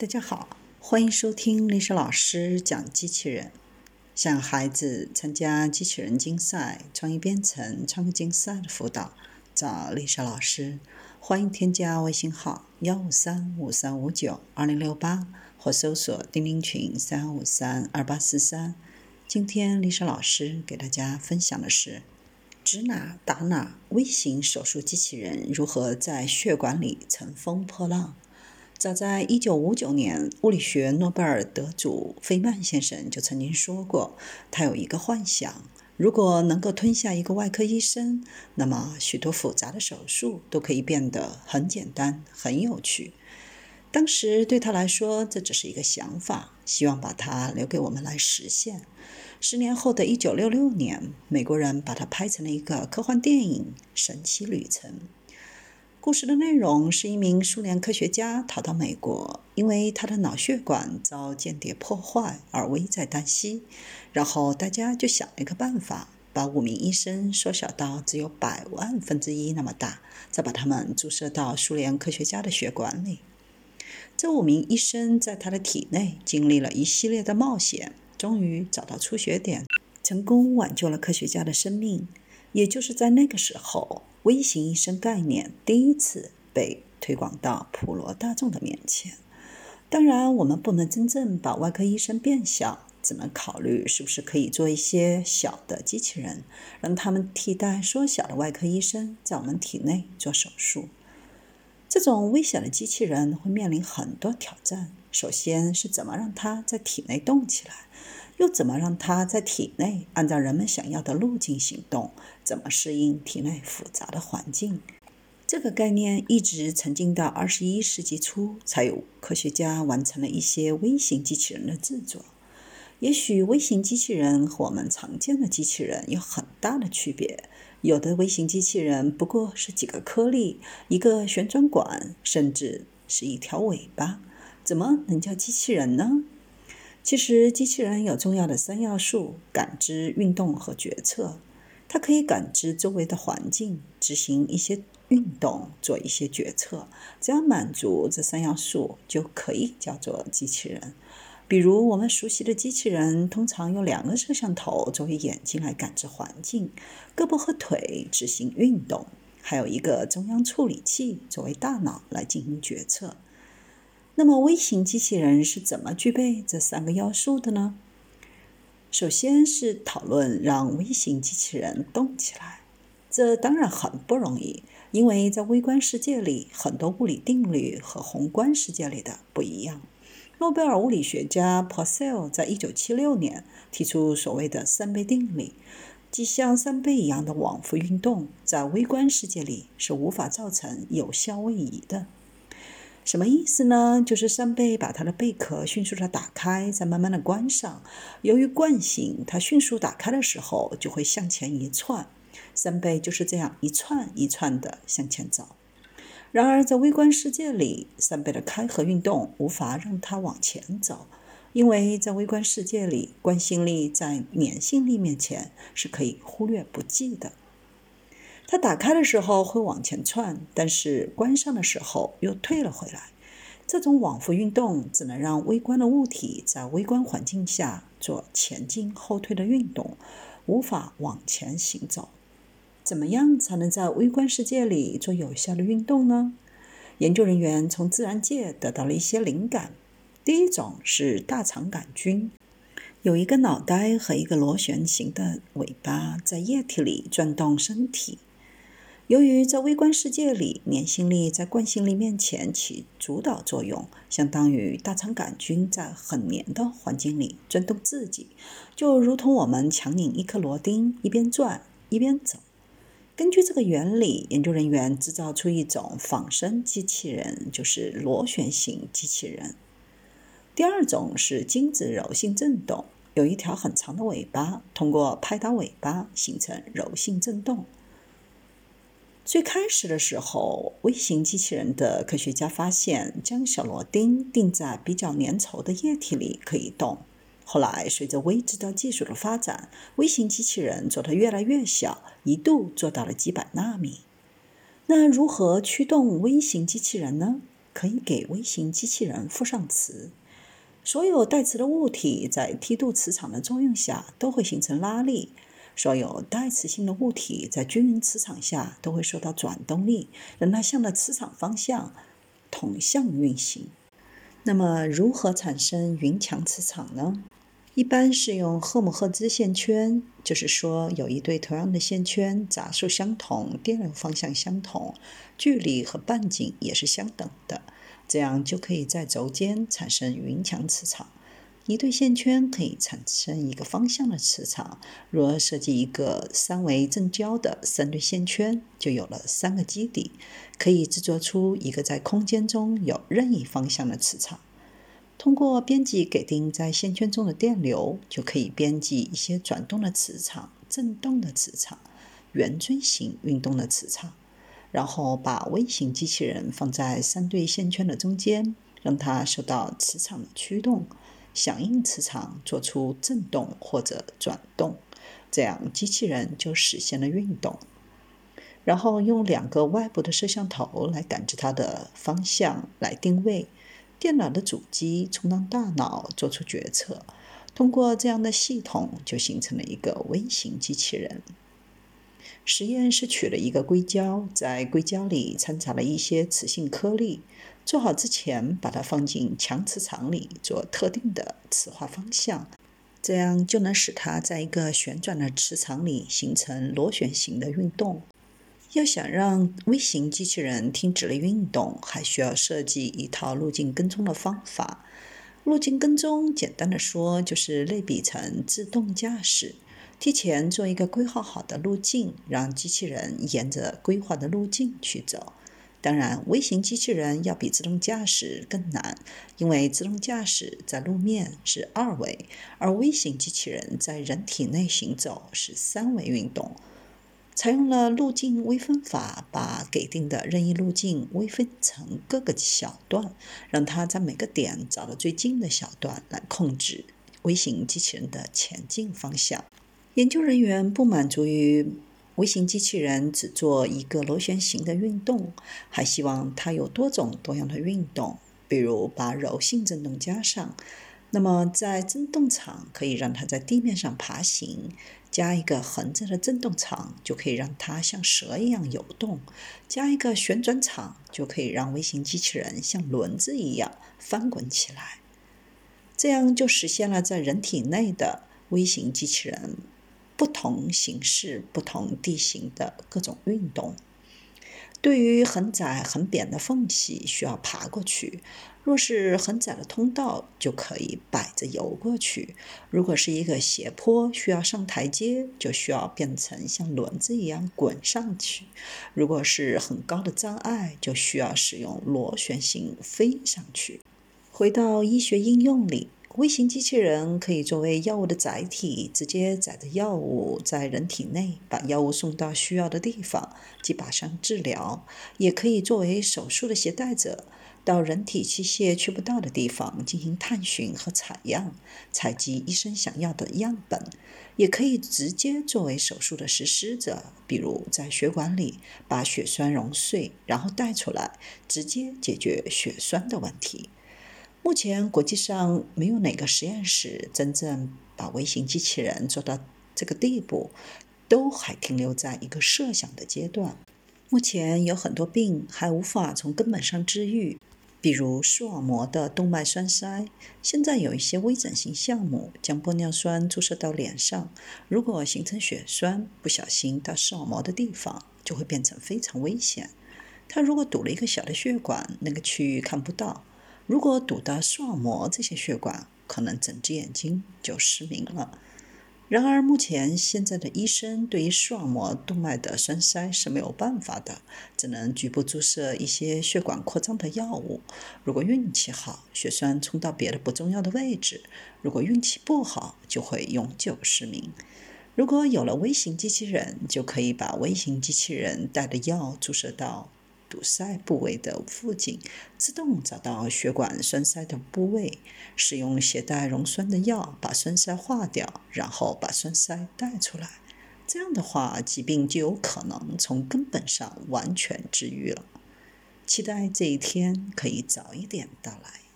大家好，欢迎收听历史老师讲机器人。向孩子参加机器人竞赛、创意编程、创客竞赛的辅导，找历史老师。欢迎添加微信号幺五三五三五九二零六八，或搜索钉钉群三五三二八四三。今天历史老师给大家分享的是：指哪打哪，微型手术机器人如何在血管里乘风破浪。早在1959年，物理学诺贝尔得主费曼先生就曾经说过，他有一个幻想：如果能够吞下一个外科医生，那么许多复杂的手术都可以变得很简单、很有趣。当时对他来说，这只是一个想法，希望把它留给我们来实现。十年后的一九六六年，美国人把它拍成了一个科幻电影《神奇旅程》。故事的内容是一名苏联科学家逃到美国，因为他的脑血管遭间谍破坏而危在旦夕。然后大家就想了一个办法，把五名医生缩小到只有百万分之一那么大，再把他们注射到苏联科学家的血管里。这五名医生在他的体内经历了一系列的冒险，终于找到出血点，成功挽救了科学家的生命。也就是在那个时候。微型医生概念第一次被推广到普罗大众的面前。当然，我们不能真正把外科医生变小，只能考虑是不是可以做一些小的机器人，让他们替代缩小的外科医生在我们体内做手术。这种微小的机器人会面临很多挑战。首先是怎么让它在体内动起来。又怎么让它在体内按照人们想要的路径行动？怎么适应体内复杂的环境？这个概念一直沉浸到二十一世纪初，才有科学家完成了一些微型机器人的制作。也许微型机器人和我们常见的机器人有很大的区别。有的微型机器人不过是几个颗粒、一个旋转管，甚至是一条尾巴，怎么能叫机器人呢？其实，机器人有重要的三要素：感知、运动和决策。它可以感知周围的环境，执行一些运动，做一些决策。只要满足这三要素，就可以叫做机器人。比如，我们熟悉的机器人通常用两个摄像头作为眼睛来感知环境，胳膊和腿执行运动，还有一个中央处理器作为大脑来进行决策。那么，微型机器人是怎么具备这三个要素的呢？首先是讨论让微型机器人动起来，这当然很不容易，因为在微观世界里，很多物理定律和宏观世界里的不一样。诺贝尔物理学家 Purcell 在1976年提出所谓的三倍定律，即像三倍一样的往复运动，在微观世界里是无法造成有效位移的。什么意思呢？就是扇贝把它的贝壳迅速的打开，再慢慢的关上。由于惯性，它迅速打开的时候就会向前一窜。扇贝就是这样一窜一窜的向前走。然而，在微观世界里，扇贝的开合运动无法让它往前走，因为在微观世界里，惯性力在粘性力面前是可以忽略不计的。它打开的时候会往前窜，但是关上的时候又退了回来。这种往复运动只能让微观的物体在微观环境下做前进后退的运动，无法往前行走。怎么样才能在微观世界里做有效的运动呢？研究人员从自然界得到了一些灵感。第一种是大肠杆菌，有一个脑袋和一个螺旋形的尾巴，在液体里转动身体。由于在微观世界里，粘性力在惯性力面前起主导作用，相当于大肠杆菌在很黏的环境里转动自己，就如同我们强拧一颗螺钉，一边转一边走。根据这个原理，研究人员制造出一种仿生机器人，就是螺旋形机器人。第二种是精子柔性振动，有一条很长的尾巴，通过拍打尾巴形成柔性振动。最开始的时候，微型机器人的科学家发现，将小螺钉钉在比较粘稠的液体里可以动。后来，随着微制造技术的发展，微型机器人做得越来越小，一度做到了几百纳米。那如何驱动微型机器人呢？可以给微型机器人附上磁。所有带磁的物体在梯度磁场的作用下都会形成拉力。所有带磁性的物体在均匀磁场下都会受到转动力，让它向着磁场方向同向运行。那么，如何产生云墙磁场呢？一般是用赫姆赫兹线圈，就是说有一对同样的线圈，杂数相同，电流方向相同，距离和半径也是相等的，这样就可以在轴间产生云墙磁场。一对线圈可以产生一个方向的磁场。若设计一个三维正交的三对线圈，就有了三个基底，可以制作出一个在空间中有任意方向的磁场。通过编辑给定在线圈中的电流，就可以编辑一些转动的磁场、振动的磁场、圆锥形运动的磁场。然后把微型机器人放在三对线圈的中间，让它受到磁场的驱动。响应磁场做出振动或者转动，这样机器人就实现了运动。然后用两个外部的摄像头来感知它的方向，来定位。电脑的主机充当大脑，做出决策。通过这样的系统，就形成了一个微型机器人。实验是取了一个硅胶，在硅胶里掺杂了一些磁性颗粒。做好之前，把它放进强磁场里做特定的磁化方向，这样就能使它在一个旋转的磁场里形成螺旋形的运动。要想让微型机器人停止了运动，还需要设计一套路径跟踪的方法。路径跟踪，简单的说，就是类比成自动驾驶。提前做一个规划好的路径，让机器人沿着规划的路径去走。当然，微型机器人要比自动驾驶更难，因为自动驾驶在路面是二维，而微型机器人在人体内行走是三维运动。采用了路径微分法，把给定的任意路径微分成各个小段，让它在每个点找到最近的小段来控制微型机器人的前进方向。研究人员不满足于。微型机器人只做一个螺旋形的运动，还希望它有多种多样的运动，比如把柔性振动加上。那么在振动场可以让它在地面上爬行，加一个横着的振动场就可以让它像蛇一样游动，加一个旋转场就可以让微型机器人像轮子一样翻滚起来。这样就实现了在人体内的微型机器人。不同形式、不同地形的各种运动。对于很窄很扁的缝隙，需要爬过去；若是很窄的通道，就可以摆着游过去。如果是一个斜坡，需要上台阶，就需要变成像轮子一样滚上去。如果是很高的障碍，就需要使用螺旋形飞上去。回到医学应用里。微型机器人可以作为药物的载体，直接载着药物在人体内，把药物送到需要的地方，即靶上治疗；也可以作为手术的携带者，到人体器械去不到的地方进行探寻和采样，采集医生想要的样本；也可以直接作为手术的实施者，比如在血管里把血栓溶碎，然后带出来，直接解决血栓的问题。目前国际上没有哪个实验室真正把微型机器人做到这个地步，都还停留在一个设想的阶段。目前有很多病还无法从根本上治愈，比如视网膜的动脉栓塞。现在有一些微整形项目将玻尿酸注射到脸上，如果形成血栓，不小心到视网膜的地方，就会变成非常危险。它如果堵了一个小的血管，那个区域看不到。如果堵到视网膜这些血管，可能整只眼睛就失明了。然而，目前现在的医生对于视网膜动脉的栓塞是没有办法的，只能局部注射一些血管扩张的药物。如果运气好，血栓冲到别的不重要的位置；如果运气不好，就会永久失明。如果有了微型机器人，就可以把微型机器人带的药注射到。堵塞部位的附近，自动找到血管栓塞的部位，使用携带溶栓的药把栓塞化掉，然后把栓塞带出来。这样的话，疾病就有可能从根本上完全治愈了。期待这一天可以早一点到来。